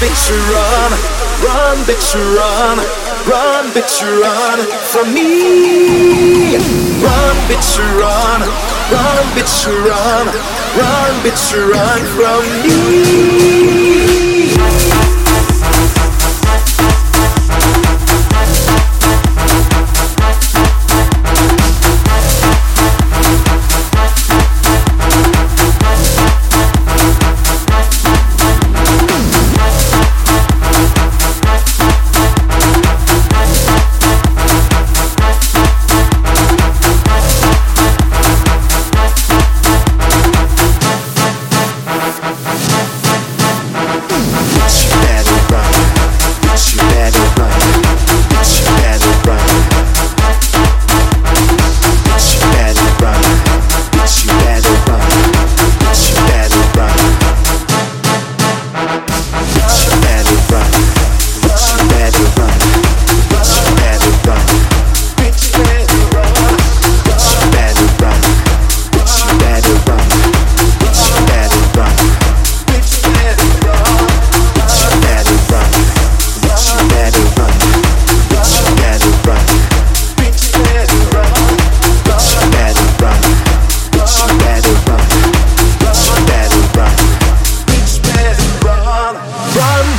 bitch, run, run, bitch, run, run, bitch, run from me. Run, bitch, run, run, bitch, run, run, bitch, run from me.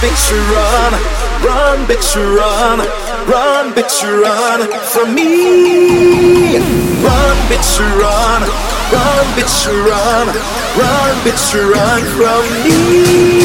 Bitch, run. Run, bitch, you run. Run, bitch, you run from me. Run, bitch, you run. Run, bitch, you run. Run, bitch, you run from me.